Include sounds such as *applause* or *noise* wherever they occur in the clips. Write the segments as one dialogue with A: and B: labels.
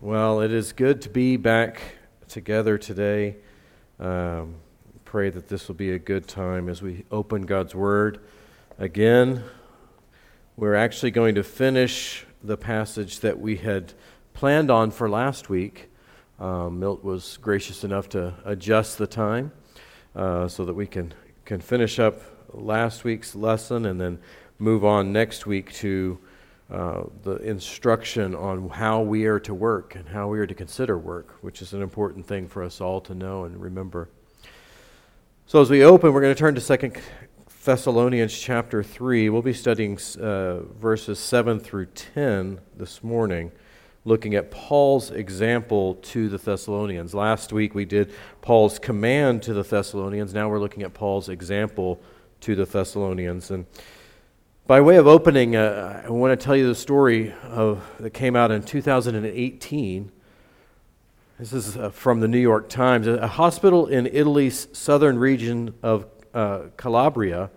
A: Well, it is good to be back together today. Um, pray that this will be a good time as we open God's Word again. We're actually going to finish the passage that we had planned on for last week. Um, Milt was gracious enough to adjust the time uh, so that we can, can finish up last week's lesson and then move on next week to uh, the instruction on how we are to work and how we are to consider work, which is an important thing for us all to know and remember. So, as we open, we're going to turn to Second Thessalonians chapter 3. We'll be studying uh, verses 7 through 10 this morning, looking at Paul's example to the Thessalonians. Last week we did Paul's command to the Thessalonians. Now we're looking at Paul's example to the Thessalonians. And by way of opening, uh, I want to tell you the story of, that came out in 2018. This is uh, from the New York Times. A hospital in Italy's southern region of uh, Calabria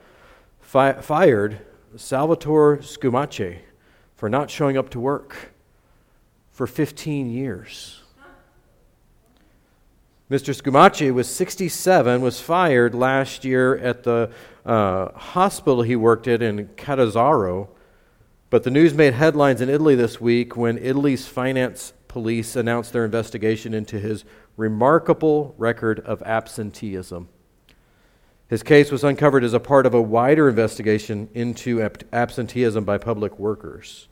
A: fi- fired Salvatore Scumace for not showing up to work for 15 years. Mr. Scumace was 67, was fired last year at the uh, hospital he worked at in Catanzaro. But the news made headlines in Italy this week when Italy's finance police announced their investigation into his remarkable record of absenteeism. His case was uncovered as a part of a wider investigation into absenteeism by public workers.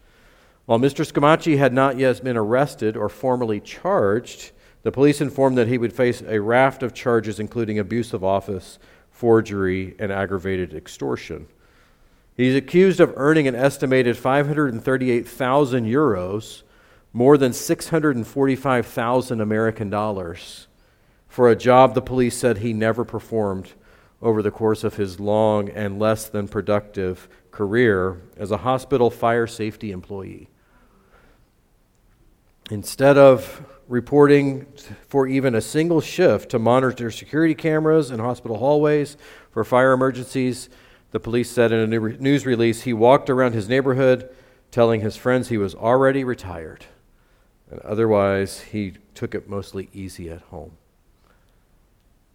A: While Mr. Scumace had not yet been arrested or formally charged, the police informed that he would face a raft of charges, including abuse of office, forgery, and aggravated extortion. He's accused of earning an estimated 538,000 euros, more than 645,000 American dollars, for a job the police said he never performed over the course of his long and less than productive career as a hospital fire safety employee. Instead of reporting for even a single shift to monitor security cameras in hospital hallways for fire emergencies. The police said in a news release he walked around his neighborhood telling his friends he was already retired. And otherwise, he took it mostly easy at home.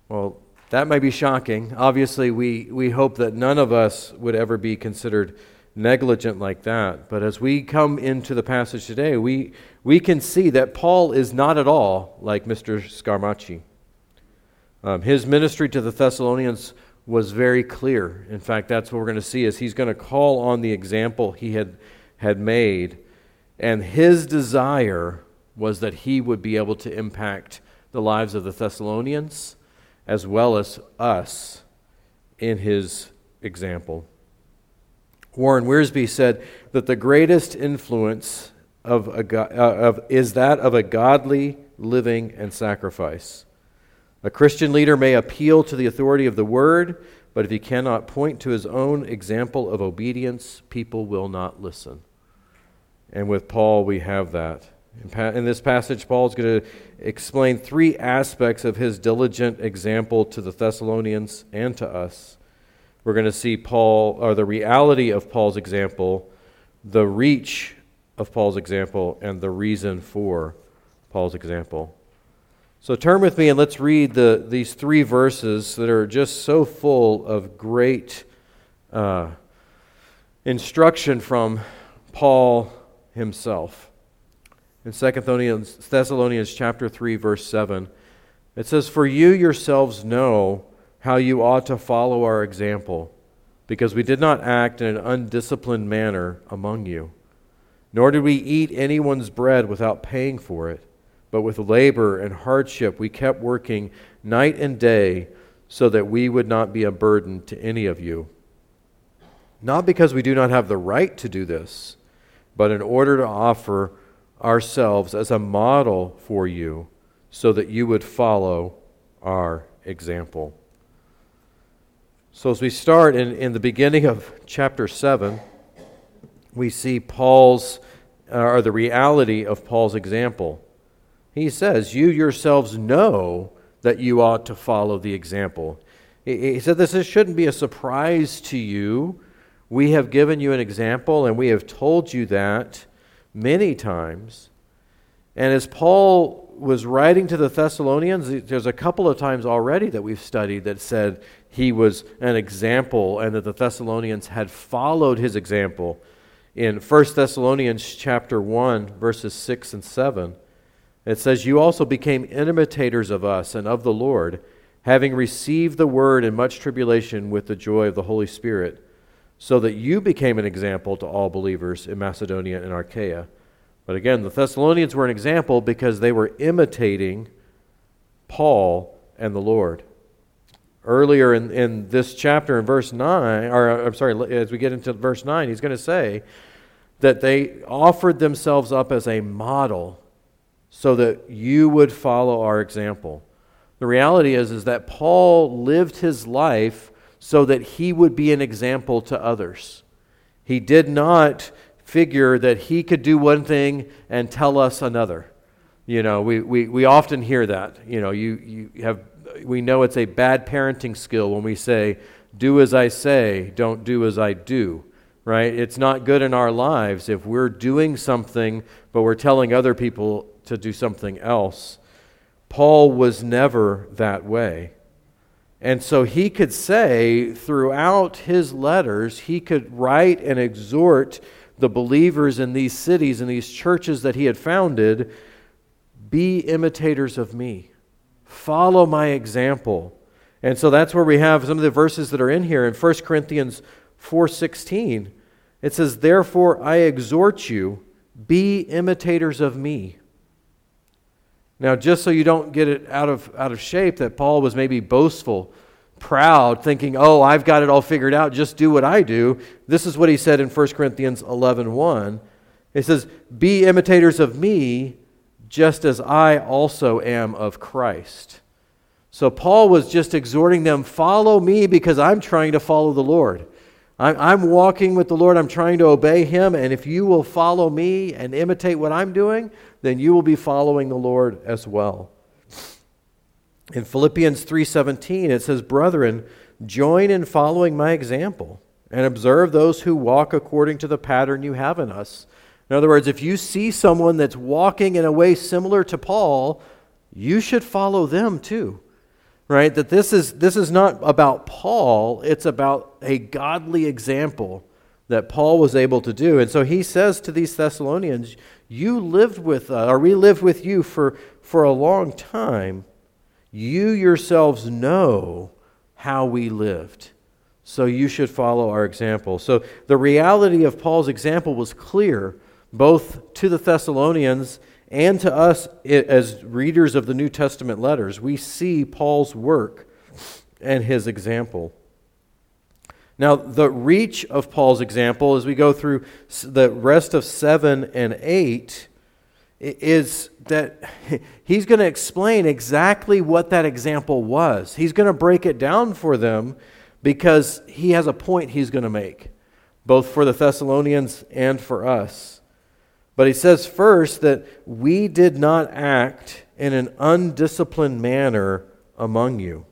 A: Well, that might be shocking. Obviously, we, we hope that none of us would ever be considered negligent like that. But as we come into the passage today, we, we can see that Paul is not at all like Mr. Scumace. Um, his ministry to the Thessalonians was very clear. In fact, that's what we're going to see is he's going to call on the example he had, had made. And his desire was that he would be able to impact the lives of the Thessalonians as well as us in his example. Warren Wiersbe said that the greatest influence of a, uh, of, is that of a godly living and sacrifice. A Christian leader may appeal to the authority of the word, but if he cannot point to his own example of obedience, people will not listen. And with Paul, we have that. In this passage, Paul is going to explain three aspects of his diligent example to the Thessalonians and to us we're going to see Paul, or the reality of Paul's example, the reach of Paul's example, and the reason for Paul's example. So turn with me and let's read the, these three verses that are just so full of great uh, instruction from Paul himself. In 2 Thessalonians, Thessalonians chapter 3, verse 7, it says, For you yourselves know how you ought to follow our example, because we did not act in an undisciplined manner among you. Nor did we eat anyone's bread without paying for it, but with labor and hardship we kept working night and day so that we would not be a burden to any of you. Not because we do not have the right to do this, but in order to offer ourselves as a model for you so that you would follow our example. So, as we start in, in the beginning of chapter 7, we see Paul's, uh, or the reality of Paul's example. He says, You yourselves know that you ought to follow the example. He, he said, This shouldn't be a surprise to you. We have given you an example, and we have told you that many times. And as Paul was writing to the Thessalonians, there's a couple of times already that we've studied that said he was an example and that the Thessalonians had followed his example. In 1 Thessalonians chapter 1 verses 6 and 7, it says, "You also became imitators of us and of the Lord, having received the word in much tribulation with the joy of the Holy Spirit, so that you became an example to all believers in Macedonia and Achaia." But again, the Thessalonians were an example because they were imitating Paul and the Lord. Earlier in, in this chapter, in verse 9, or I'm sorry, as we get into verse 9, he's going to say that they offered themselves up as a model so that you would follow our example. The reality is, is that Paul lived his life so that he would be an example to others. He did not figure that he could do one thing and tell us another. You know, we, we, we often hear that. You know, you, you have, we know it's a bad parenting skill when we say, do as I say, don't do as I do, right? It's not good in our lives if we're doing something, but we're telling other people to do something else. Paul was never that way. And so he could say throughout his letters, he could write and exhort the believers in these cities and these churches that he had founded be imitators of me. Follow my example. And so that's where we have some of the verses that are in here in 1 Corinthians 4:16. It says, "Therefore I exhort you, be imitators of me." Now, just so you don't get it out of, out of shape that Paul was maybe boastful proud, thinking, oh, I've got it all figured out, just do what I do. This is what he said in 1 Corinthians 11 1. It says, Be imitators of me, just as I also am of Christ. So Paul was just exhorting them, follow me because I'm trying to follow the Lord. I'm walking with the Lord. I'm trying to obey Him. And if you will follow me and imitate what I'm doing, then you will be following the Lord as well. In Philippians 3:17 it says, "Brethren, join in following my example and observe those who walk according to the pattern you have in us." In other words, if you see someone that's walking in a way similar to Paul, you should follow them too. Right? That this is this is not about Paul, it's about a godly example that Paul was able to do. And so he says to these Thessalonians, you lived with us, or we lived with you for, for a long time. You yourselves know how we lived. So you should follow our example. So the reality of Paul's example was clear, both to the Thessalonians and to us as readers of the New Testament letters. We see Paul's work and his example. Now, the reach of Paul's example, as we go through the rest of 7 and 8, is that *laughs* he's going to explain exactly what that example was. He's going to break it down for them because he has a point he's going to make, both for the Thessalonians and for us. But he says first that we did not act in an undisciplined manner among you.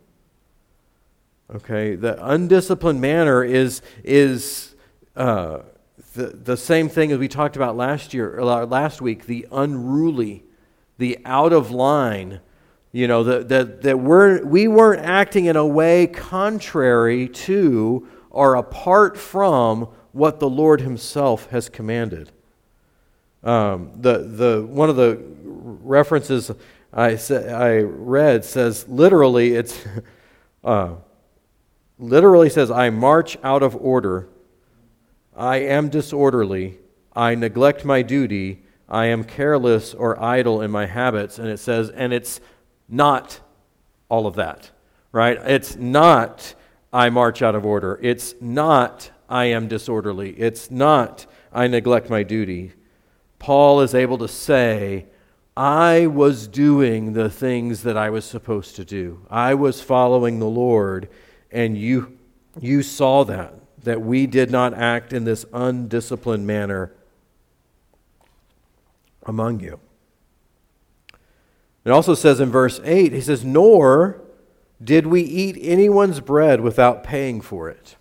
A: Okay, the undisciplined manner is, is uh, the, the same thing as we talked about last year, last week, the unruly, the out of line. You know, that, that, that we're, we weren't acting in a way contrary to or apart from what the Lord Himself has commanded. Um, the, the, one of the references I, sa- I read says literally, it's *laughs* uh, literally says, I march out of order I am disorderly, I neglect my duty, I am careless or idle in my habits. And it says, and it's not all of that, right? It's not I march out of order. It's not I am disorderly. It's not I neglect my duty. Paul is able to say, I was doing the things that I was supposed to do. I was following the Lord, and you, you saw that that we did not act in this undisciplined manner among you. It also says in verse 8, he says, Nor did we eat anyone's bread without paying for it.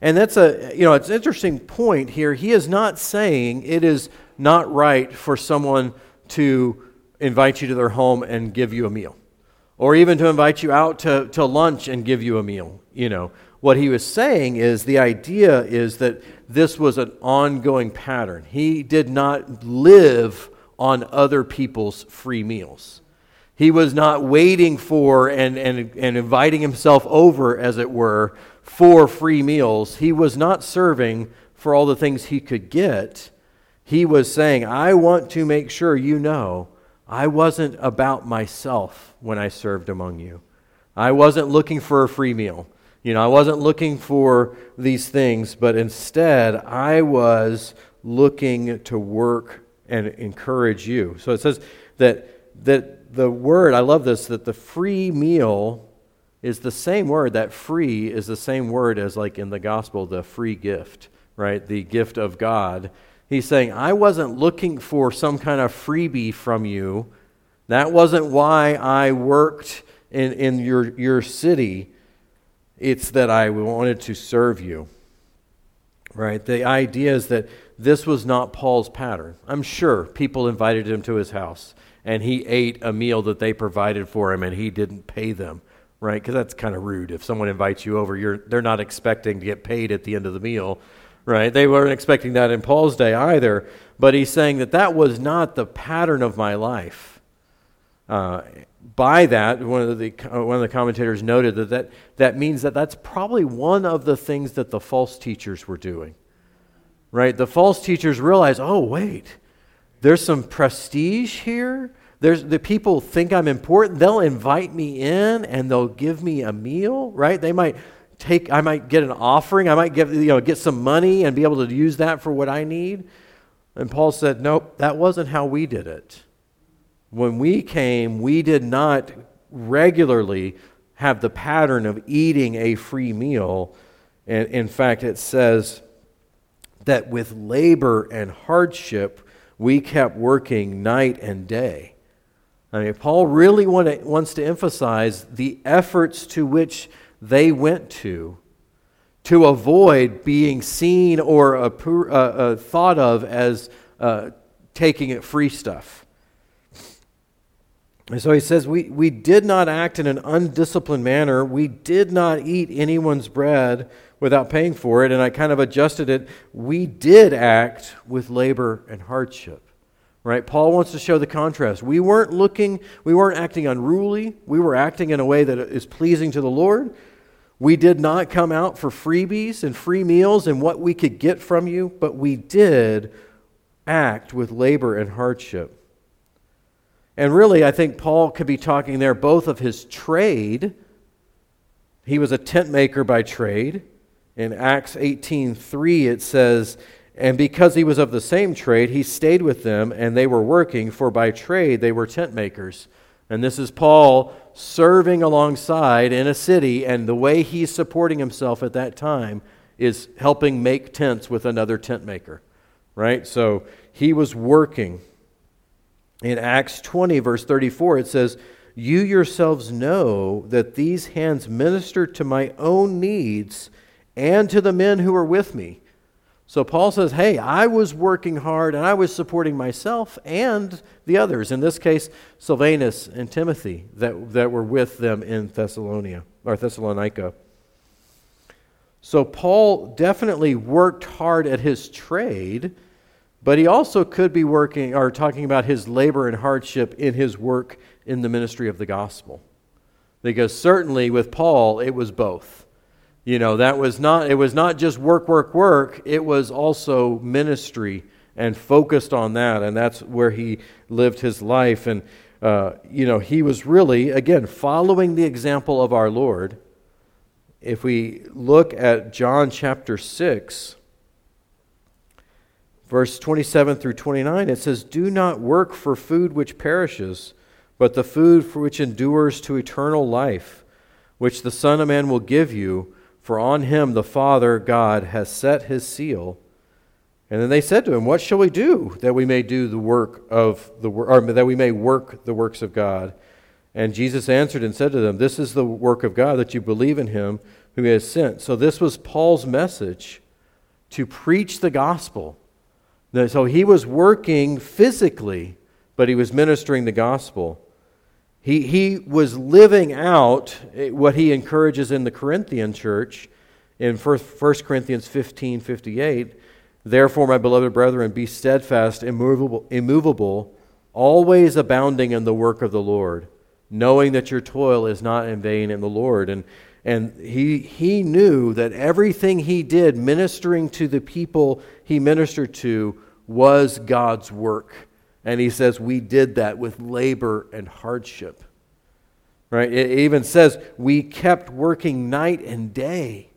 A: And that's a, you know, it's an interesting point here. He is not saying it is not right for someone to invite you to their home and give you a meal, or even to invite you out to, to lunch and give you a meal. You know, what he was saying is the idea is that this was an ongoing pattern. He did not live on other people's free meals. He was not waiting for and, and, and inviting himself over, as it were, for free meals. He was not serving for all the things he could get. He was saying, I want to make sure you know I wasn't about myself when I served among you. I wasn't looking for a free meal. You know, I wasn't looking for these things, but instead I was looking to work and encourage you. So it says that that the word, I love this, that the free meal is the same word. That free is the same word as like in the gospel, the free gift, right? The gift of God. He's saying, I wasn't looking for some kind of freebie from you. That wasn't why I worked in, in your, your city. It's that I wanted to serve you. Right? The idea is that this was not Paul's pattern. I'm sure people invited him to his house and he ate a meal that they provided for him and he didn't pay them. Right? Because that's kind of rude. If someone invites you over, you're, they're not expecting to get paid at the end of the meal right? They weren't expecting that in Paul's day either. But he's saying that that was not the pattern of my life. Uh, by that, one of, the, uh, one of the commentators noted that, that that means that that's probably one of the things that the false teachers were doing. Right? The false teachers realize, oh, wait, there's some prestige here. There's, the people think I'm important. They'll invite me in and they'll give me a meal, right? They might take I might get an offering, I might get you know get some money and be able to use that for what I need. And Paul said, "Nope, that wasn't how we did it. When we came, we did not regularly have the pattern of eating a free meal. And in fact, it says that with labor and hardship, we kept working night and day. I mean, Paul really want wants to emphasize the efforts to which they went to to avoid being seen or uh, uh, thought of as uh, taking it free stuff. And so he says, we, we did not act in an undisciplined manner. We did not eat anyone's bread without paying for it. And I kind of adjusted it. We did act with labor and hardship. Right? Paul wants to show the contrast. We weren't looking, we weren't acting unruly. We were acting in a way that is pleasing to the Lord. We did not come out for freebies and free meals and what we could get from you, but we did act with labor and hardship. And really, I think Paul could be talking there both of his trade. He was a tent maker by trade. In Acts 18:3 it says, "And because he was of the same trade, he stayed with them and they were working, for by trade they were tent makers." And this is Paul serving alongside in a city, and the way he's supporting himself at that time is helping make tents with another tent maker, right? So he was working. In Acts 20, verse 34, it says, You yourselves know that these hands ministered to my own needs and to the men who were with me. So Paul says, Hey, I was working hard and I was supporting myself and the others. In this case, Silvanus and Timothy that, that were with them in Thessalonica or Thessalonica. So Paul definitely worked hard at his trade, but he also could be working or talking about his labor and hardship in his work in the ministry of the gospel. Because certainly with Paul, it was both. You know, that was not, it was not just work, work, work. It was also ministry and focused on that. And that's where he lived his life. And, uh, you know, he was really, again, following the example of our Lord. If we look at John chapter 6, verse 27 through 29, it says, Do not work for food which perishes, but the food for which endures to eternal life, which the Son of Man will give you for on him the Father God has set his seal. And then they said to him, What shall we do that we may do the work of the or that we may work the works of God? And Jesus answered and said to them, This is the work of God, that you believe in him whom he has sent. So this was Paul's message to preach the gospel. So he was working physically, but he was ministering the gospel. He, he was living out eh, what he encourages in the Corinthian church in 1 Corinthians 15 58. Therefore, my beloved brethren, be steadfast, immovable, immovable, always abounding in the work of the Lord, knowing that your toil is not in vain in the Lord. And, and he, he knew that everything he did ministering to the people he ministered to was God's work. And he says, We did that with labor and hardship. Right? It even says, We kept working night and day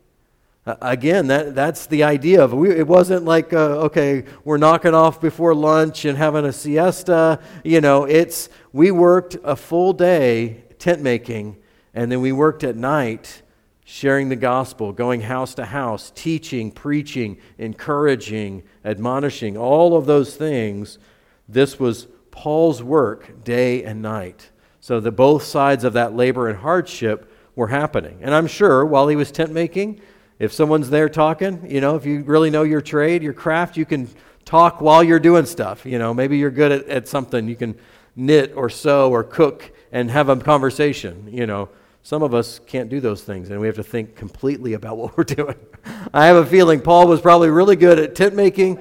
A: uh, again, that, that's the idea of we, it wasn't like, uh, okay, we're knocking off before lunch and having a siesta. You know, it's we worked a full day tent making, and then we worked at night sharing the gospel, going house to house, teaching, preaching, encouraging, admonishing, all of those things. This was Paul's work day and night. So that both sides of that labor and hardship were happening. And I'm sure while he was tent making, if someone's there talking, you know, if you really know your trade, your craft, you can talk while you're doing stuff. You know, maybe you're good at, at something. You can knit or sew or cook and have a conversation. You know, some of us can't do those things and we have to think completely about *laughs* what we're doing. I have a feeling Paul was probably really good at tent making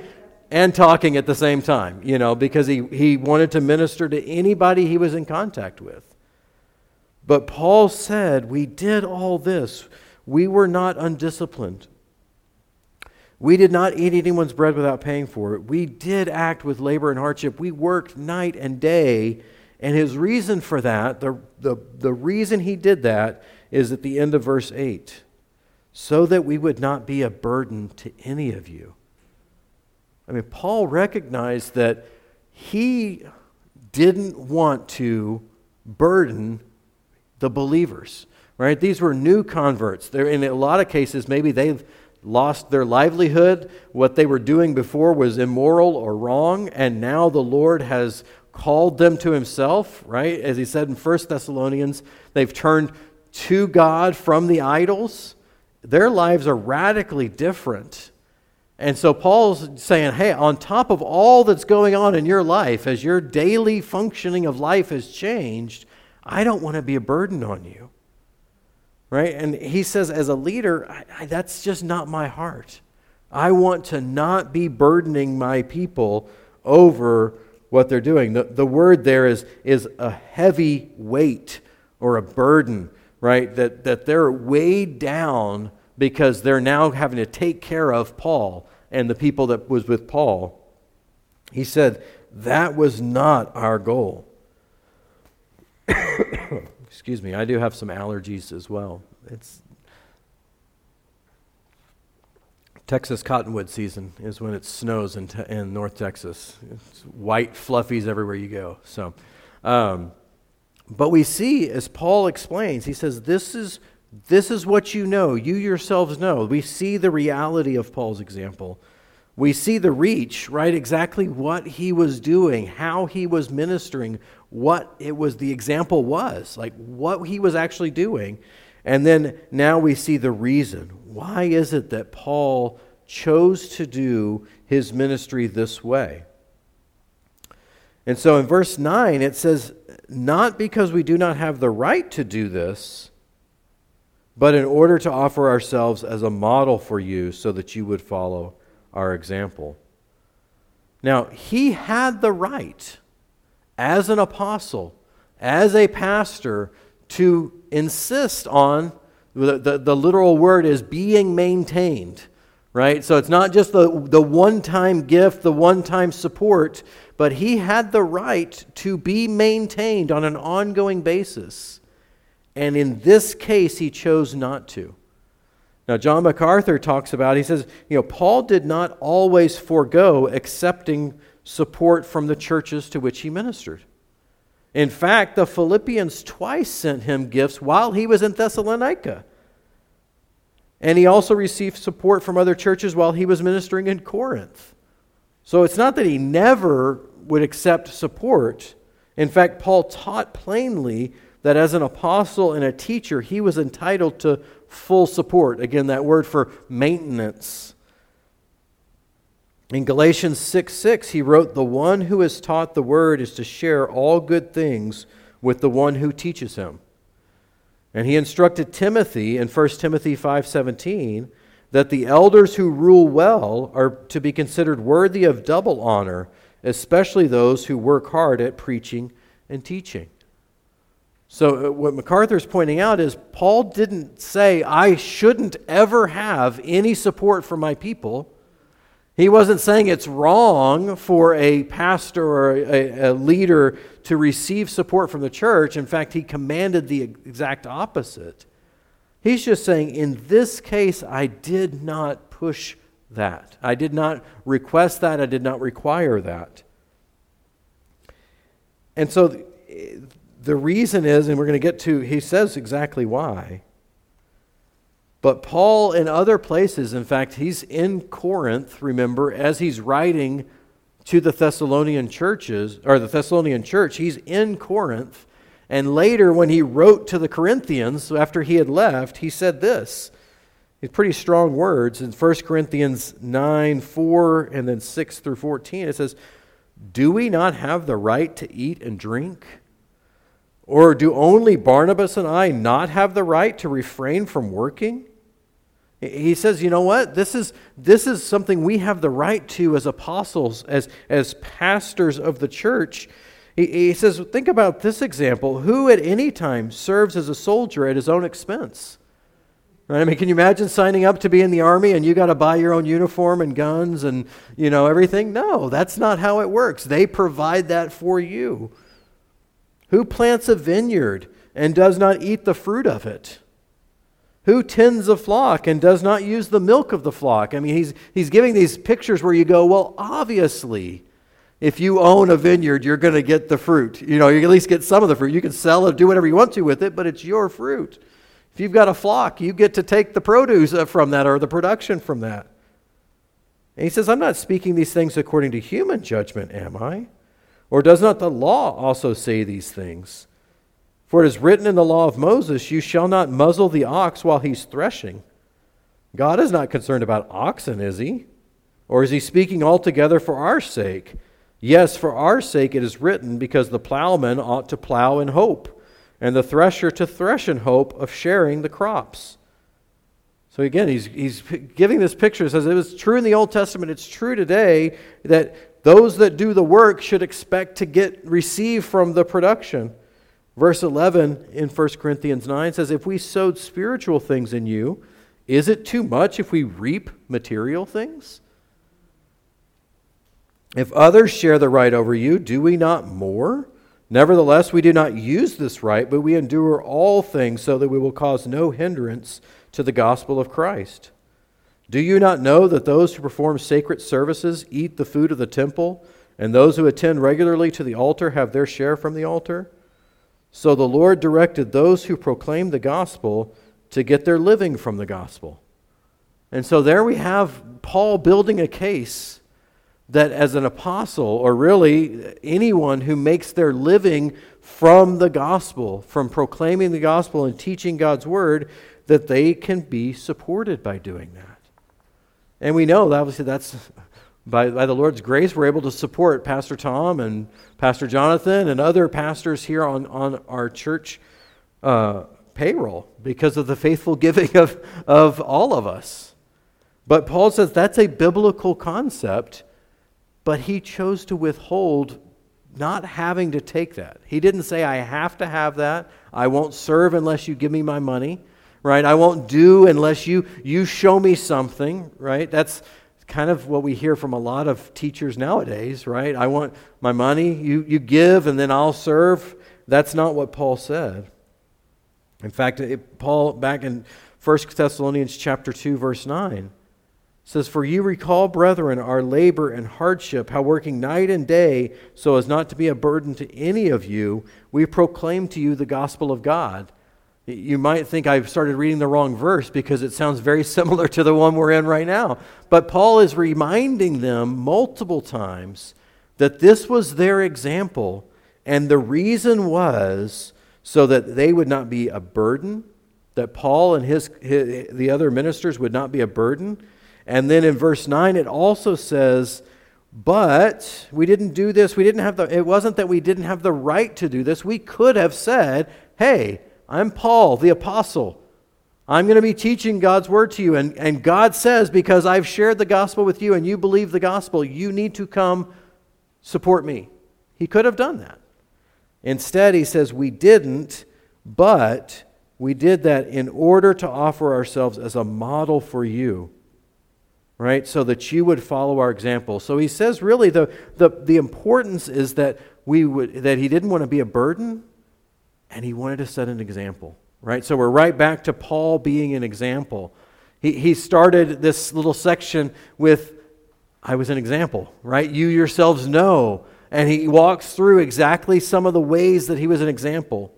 A: and talking at the same time, you know, because he, he wanted to minister to anybody he was in contact with. But Paul said, We did all this we were not undisciplined. We did not eat anyone's bread without paying for it. We did act with labor and hardship. We worked night and day. And his reason for that, the, the, the reason he did that, is at the end of verse 8 so that we would not be a burden to any of you. I mean, Paul recognized that he didn't want to burden the believers right? These were new converts. They're, in a lot of cases, maybe they've lost their livelihood. What they were doing before was immoral or wrong, and now the Lord has called them to himself, right? As he said in 1 Thessalonians, they've turned to God from the idols. Their lives are radically different. And so Paul's saying, hey, on top of all that's going on in your life, as your daily functioning of life has changed, I don't want to be a burden on you right? And he says, as a leader, I, I, that's just not my heart. I want to not be burdening my people over what they're doing. The, the word there is, is a heavy weight or a burden, right? That, that they're weighed down because they're now having to take care of Paul and the people that was with Paul. He said, that was not our goal. *coughs* Excuse me, I do have some allergies as well. It's Texas cottonwood season is when it snows in, te- in North Texas. It's white fluffies everywhere you go. So, um, but we see, as Paul explains, he says, "This is this is what you know. You yourselves know." We see the reality of Paul's example. We see the reach, right? Exactly what he was doing, how he was ministering, what it was the example was, like what he was actually doing. And then now we see the reason. Why is it that Paul chose to do his ministry this way? And so in verse 9, it says, Not because we do not have the right to do this, but in order to offer ourselves as a model for you so that you would follow our example. Now, he had the right as an apostle, as a pastor, to insist on the, the, the, literal word is being maintained, right? So it's not just the, the one time gift, the one time support, but he had the right to be maintained on an ongoing basis. And in this case, he chose not to. Now, John MacArthur talks about, he says, you know, Paul did not always forego accepting support from the churches to which he ministered. In fact, the Philippians twice sent him gifts while he was in Thessalonica. And he also received support from other churches while he was ministering in Corinth. So it's not that he never would accept support. In fact, Paul taught plainly that as an apostle and a teacher, he was entitled to full support. Again, that word for maintenance. In Galatians 6 6, he wrote, The one who is taught the word is to share all good things with the one who teaches him. And he instructed Timothy in 1 Timothy 5:17 that the elders who rule well are to be considered worthy of double honor, especially those who work hard at preaching and teaching. So, uh, what MacArthur is pointing out is Paul didn't say, I shouldn't ever have any support from my people. He wasn't saying it's wrong for a pastor or a, a, leader to receive support from the church. In fact, he commanded the exact opposite. He's just saying, in this case, I did not push that. I did not request that. I did not require that. And so the reason is, and we're going to get to, he says exactly why. But Paul, in other places, in fact, he's in Corinth, remember, as he's writing to the Thessalonian churches, or the Thessalonian church, he's in Corinth. And later, when he wrote to the Corinthians, after he had left, he said this. It's pretty strong words. In 1 Corinthians 9, 4, and then 6 through 14, it says, Do we not have the right to eat and drink? Or do only Barnabas and I not have the right to refrain from working? He says, you know what? This is, this is something we have the right to as apostles, as, as pastors of the church. He, he says, think about this example. Who at any time serves as a soldier at his own expense? Right? I mean, can you imagine signing up to be in the army and you got to buy your own uniform and guns and, you know, everything? No, that's not how it works. They provide that for you. Who plants a vineyard and does not eat the fruit of it? Who tends a flock and does not use the milk of the flock? I mean, he's, he's giving these pictures where you go, well, obviously, if you own a vineyard, you're going to get the fruit. You know, you at least get some of the fruit. You can sell it, do whatever you want to with it, but it's your fruit. If you've got a flock, you get to take the produce uh, from that or the production from that. And he says, I'm not speaking these things according to human judgment, am I? Or does not the law also say these things? For it is written in the law of Moses, You shall not muzzle the ox while he's threshing. God is not concerned about oxen, is he? Or is he speaking altogether for our sake? Yes, for our sake it is written, because the plowman ought to plow in hope, and the thresher to thresh in hope of sharing the crops. So again, he's, he's giving this picture. says it was true in the Old Testament, it's true today that those that do the work should expect to get receive from the production. Verse 11 in 1 Corinthians 9 says, If we sowed spiritual things in you, is it too much if we reap material things? If others share the right over you, do we not more? Nevertheless, we do not use this right, but we endure all things so that we will cause no hindrance to the gospel of Christ. Do you not know that those who perform sacred services eat the food of the temple, and those who attend regularly to the altar have their share from the altar? So the Lord directed those who proclaim the gospel to get their living from the gospel. And so there we have Paul building a case that as an apostle, or really anyone who makes their living from the gospel, from proclaiming the gospel and teaching God's word, that they can be supported by doing that. And we know that obviously that's by, by the Lord's grace, we're able to support Pastor Tom and Pastor Jonathan and other pastors here on, on our church uh, payroll because of the faithful giving of, of all of us. But Paul says that's a biblical concept, but he chose to withhold not having to take that. He didn't say, I have to have that. I won't serve unless you give me my money right? I won't do unless you, you show me something, right? That's kind of what we hear from a lot of teachers nowadays, right? I want my money, you, you give, and then I'll serve. That's not what Paul said. In fact, it, Paul, back in 1 Thessalonians chapter 2, verse 9, says, For you recall, brethren, our labor and hardship, how working night and day, so as not to be a burden to any of you, we proclaim to you the gospel of God you might think I've started reading the wrong verse because it sounds very similar to the one we're in right now. But Paul is reminding them multiple times that this was their example, and the reason was so that they would not be a burden, that Paul and his, his the other ministers would not be a burden, And then in verse 9, it also says, but we didn't do this. We didn't have the, it wasn't that we didn't have the right to do this. We could have said, hey, I'm Paul, the apostle. I'm going to be teaching God's word to you. And, and God says, because I've shared the gospel with you and you believe the gospel, you need to come support me. He could have done that. Instead, he says, we didn't, but we did that in order to offer ourselves as a model for you right? So that you would follow our example. So he says, really, the, the, the importance is that, we would, that he didn't want to be a burden and he wanted to set an example, right? So we're right back to Paul being an example. He, he started this little section with, I was an example, right? You yourselves know. And he walks through exactly some of the ways that he was an example.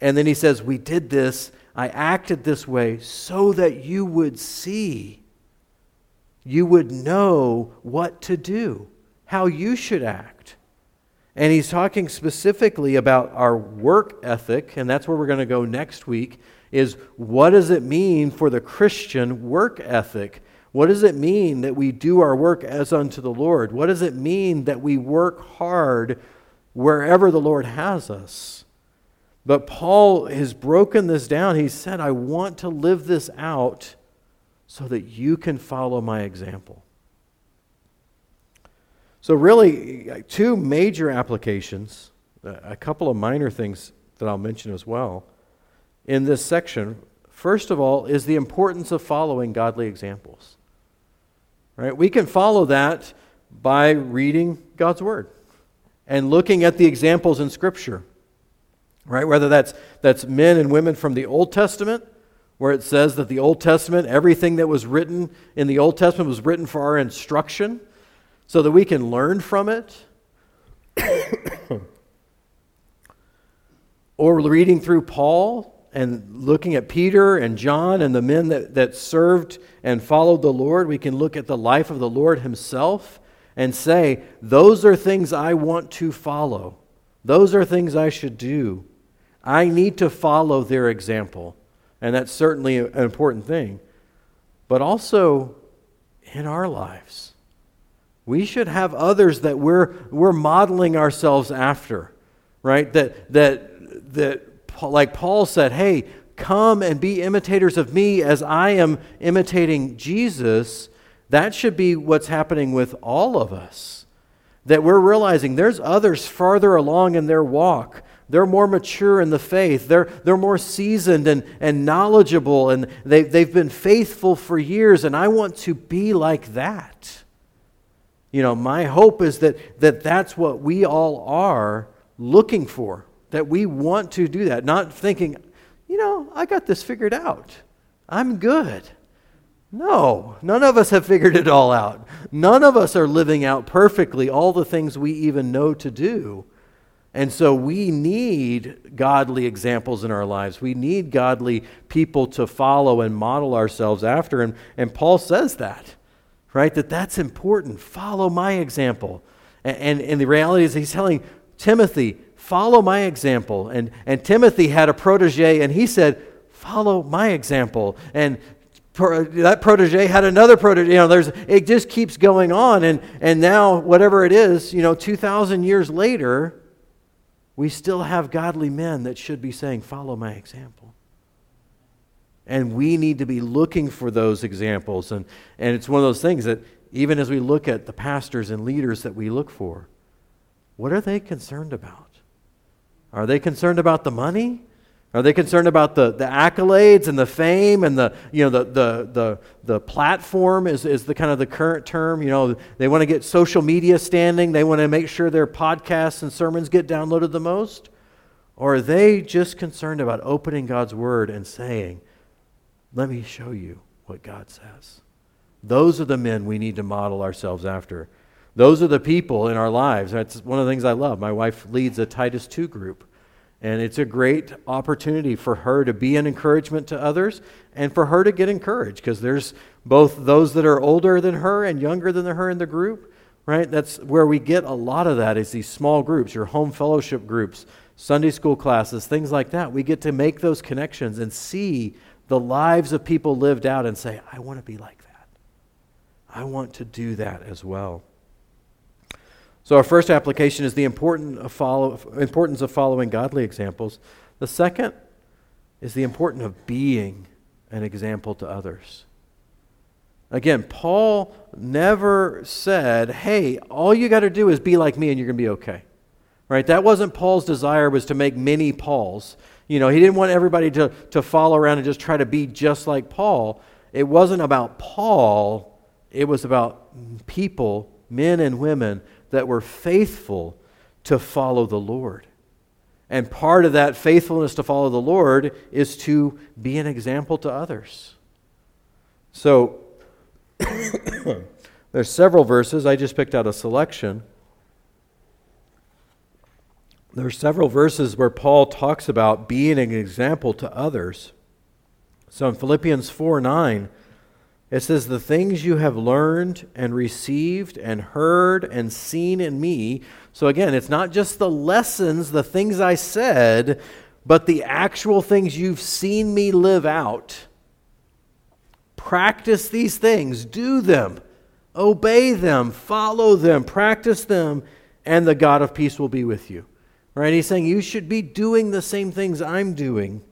A: And then he says, We did this, I acted this way so that you would see you would know what to do, how you should act. And he's talking specifically about our work ethic, and that's where we're going to go next week. Is what does it mean for the Christian work ethic? What does it mean that we do our work as unto the Lord? What does it mean that we work hard wherever the Lord has us? But Paul has broken this down. He said, I want to live this out so that you can follow my example. So, really, uh, two major applications, uh, a couple of minor things that I'll mention as well in this section. First of all, is the importance of following godly examples. Right? We can follow that by reading God's Word and looking at the examples in Scripture. Right? Whether that's, that's men and women from the Old Testament where it says that the Old Testament, everything that was written in the Old Testament was written for our instruction so that we can learn from it. *coughs* or reading through Paul and looking at Peter and John and the men that, that served and followed the Lord, we can look at the life of the Lord himself and say, Those are things I want to follow. Those are things I should do. I need to follow their example. And that's certainly an important thing. But also in our lives, we should have others that we're, we're modeling ourselves after, right? That, that, that, like Paul said, hey, come and be imitators of me as I am imitating Jesus. That should be what's happening with all of us. That we're realizing there's others farther along in their walk they're more mature in the faith. They're, they're more seasoned and, and knowledgeable, and they, they've been faithful for years, and I want to be like that. You know, my hope is that, that that's what we all are looking for, that we want to do that, not thinking, you know, I got this figured out. I'm good. No, none of us have figured it all out. None of us are living out perfectly all the things we even know to do. And so we need godly examples in our lives. We need godly people to follow and model ourselves after. And, and Paul says that, right? That that's important. Follow my example. And, and, and the reality is, he's telling Timothy, follow my example. And, and Timothy had a protege, and he said, follow my example. And that protege had another protege. You know, there's, it just keeps going on. And, and now, whatever it is, you know, 2,000 years later, we still have godly men that should be saying, Follow my example. And we need to be looking for those examples. And, and it's one of those things that even as we look at the pastors and leaders that we look for, what are they concerned about? Are they concerned about the money? Are they concerned about the, the accolades and the fame and the, you know, the, the, the, the platform is, is the kind of the current term. You know, they want to get social media standing. They want to make sure their podcasts and sermons get downloaded the most. Or are they just concerned about opening God's word and saying, let me show you what God says? Those are the men we need to model ourselves after. Those are the people in our lives. That's one of the things I love. My wife leads a Titus 2 group and it's a great opportunity for her to be an encouragement to others and for her to get encouraged because there's both those that are older than her and younger than her in the group, right? That's where we get a lot of that is these small groups, your home fellowship groups, Sunday school classes, things like that. We get to make those connections and see the lives of people lived out and say, I want to be like that. I want to do that as well. So, our first application is the important importance of following godly examples. The second is the importance of being an example to others. Again, Paul never said, hey, all you got to do is be like me and you're going to be okay. Right? That wasn't Paul's desire was to make many Pauls. You know, he didn't want everybody to, to follow around and just try to be just like Paul. It wasn't about Paul, it was about people, men and women, that were faithful to follow the Lord. And part of that faithfulness to follow the Lord is to be an example to others. So, *coughs* there's several verses. I just picked out a selection. There are several verses where Paul talks about being an example to others. So in Philippians 4 9, it says, The things you have learned and received and heard and seen in me. So again, it's not just the lessons, the things I said, but the actual things you've seen me live out. Practice these things, do them, obey them, follow them, practice them, and the God of peace will be with you. Right? He's saying you should be doing the same things I'm doing.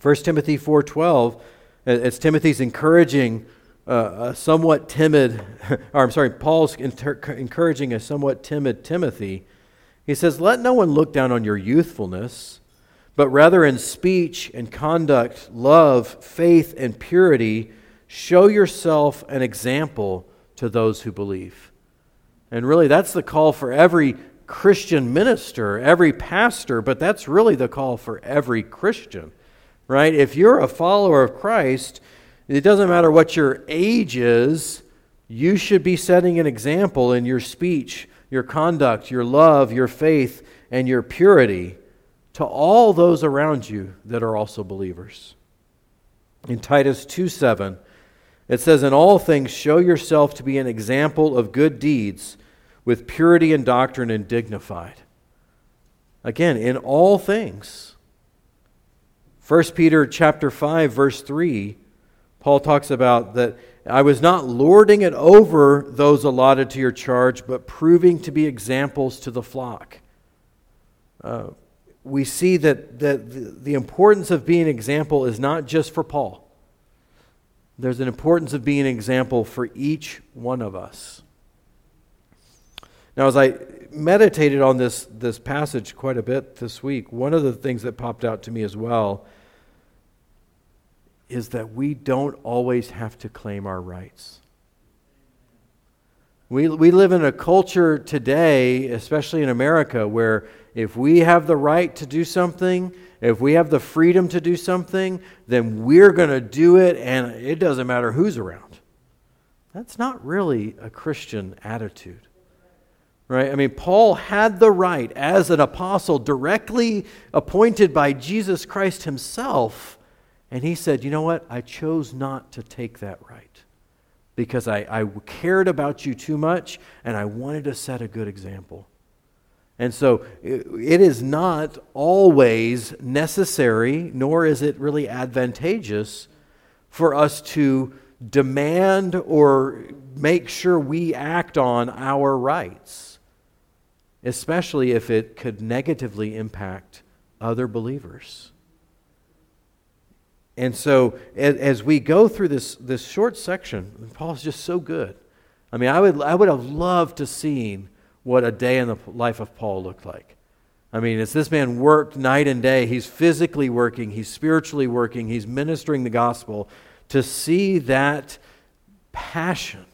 A: 1 Timothy 4:12 as Timothy's encouraging uh, a somewhat timid, *laughs* or I'm sorry, Paul's inter- encouraging a somewhat timid Timothy. He says, Let no one look down on your youthfulness, but rather in speech and conduct, love, faith, and purity, show yourself an example to those who believe. And really, that's the call for every Christian minister, every pastor, but that's really the call for every Christian right? If you're a follower of Christ, it doesn't matter what your age is, you should be setting an example in your speech, your conduct, your love, your faith, and your purity to all those around you that are also believers. In Titus 2 7, it says, In all things, show yourself to be an example of good deeds, with purity and doctrine and dignified. Again, in all things. 1 Peter chapter 5 verse 3 Paul talks about that I was not lording it over those allotted to your charge but proving to be examples to the flock. Uh, we see that, that the, the importance of being an example is not just for Paul. There's an importance of being an example for each one of us. Now, as I meditated on this, this passage quite a bit this week, one of the things that popped out to me as well is that we don't always have to claim our rights. We, we live in a culture today, especially in America, where if we have the right to do something, if we have the freedom to do something, then we're going to do it, and it doesn't matter who's around. That's not really a Christian attitude. Right? I mean, Paul had the right as an apostle directly appointed by Jesus Christ himself and he said, You know what? I chose not to take that right because I, I cared about you too much and I wanted to set a good example. And so it, it is not always necessary, nor is it really advantageous for us to demand or make sure we act on our rights, especially if it could negatively impact other believers. And so, as, we go through this, this short section, Paul's just so good. I mean, I would, I would have loved to seen what a day in the life of Paul looked like. I mean, as this man worked night and day, he's physically working, he's spiritually working, he's ministering the gospel. To see that passion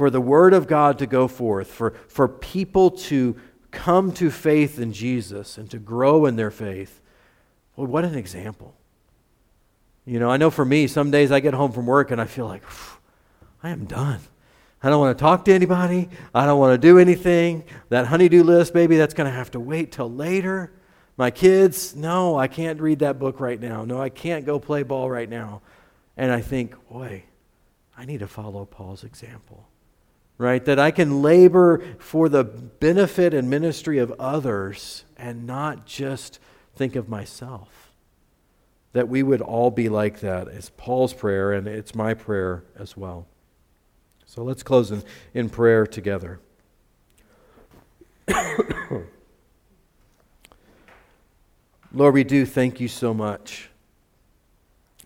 A: for the word of God to go forth, for, for people to come to faith in Jesus and to grow in their faith, well, what an example. You know, I know for me, some days I get home from work and I feel like, I am done. I don't want to talk to anybody. I don't want to do anything. That honeydew list, baby, that's going to have to wait till later. My kids, no, I can't read that book right now. No, I can't go play ball right now. And I think, boy, I need to follow Paul's example, right? That I can labor for the benefit and ministry of others and not just think of myself. that we would all be like that. It's Paul's prayer, and it's my prayer as well. So let's close in, in prayer together. *coughs* Lord, we do thank you so much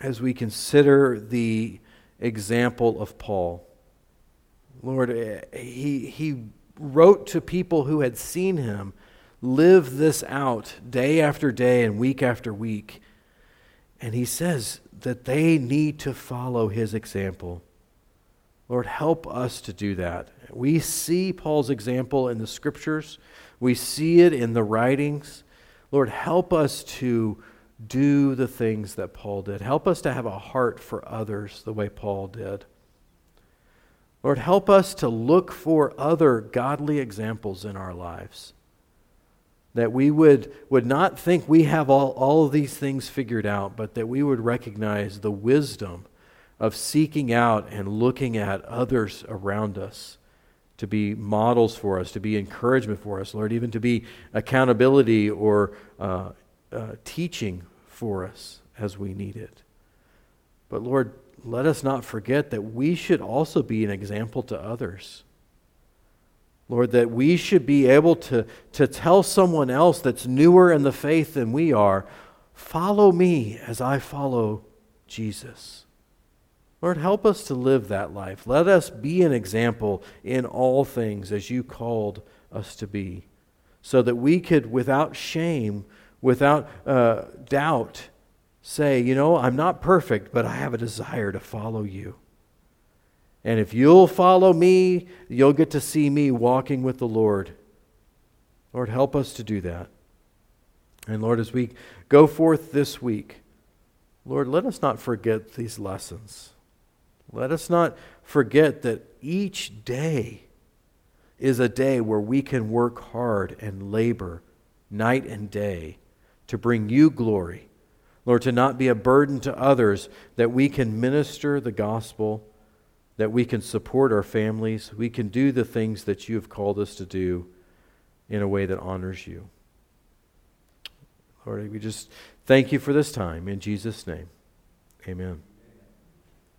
A: as we consider the example of Paul. Lord, eh, he, he wrote to people who had seen him live this out day after day and week after week. And he says that they need to follow his example. Lord, help us to do that. We see Paul's example in the scriptures, we see it in the writings. Lord, help us to do the things that Paul did. Help us to have a heart for others the way Paul did. Lord, help us to look for other godly examples in our lives. That we would, would not think we have all, all of these things figured out, but that we would recognize the wisdom of seeking out and looking at others around us to be models for us, to be encouragement for us, Lord, even to be accountability or uh, uh, teaching for us as we need it. But Lord, let us not forget that we should also be an example to others. Lord, that we should be able to, to tell someone else that's newer in the faith than we are, follow me as I follow Jesus. Lord, help us to live that life. Let us be an example in all things as you called us to be, so that we could, without shame, without uh, doubt, say, you know, I'm not perfect, but I have a desire to follow you. And if you'll follow me, you'll get to see me walking with the Lord. Lord, help us to do that. And Lord, as we go forth this week, Lord, let us not forget these lessons. Let us not forget that each day is a day where we can work hard and labor night and day to bring you glory. Lord, to not be a burden to others, that we can minister the gospel, that we can support our families, we can do the things that you have called us to do in a way that honors you. Lord, we just thank you for this time. In Jesus' name, amen.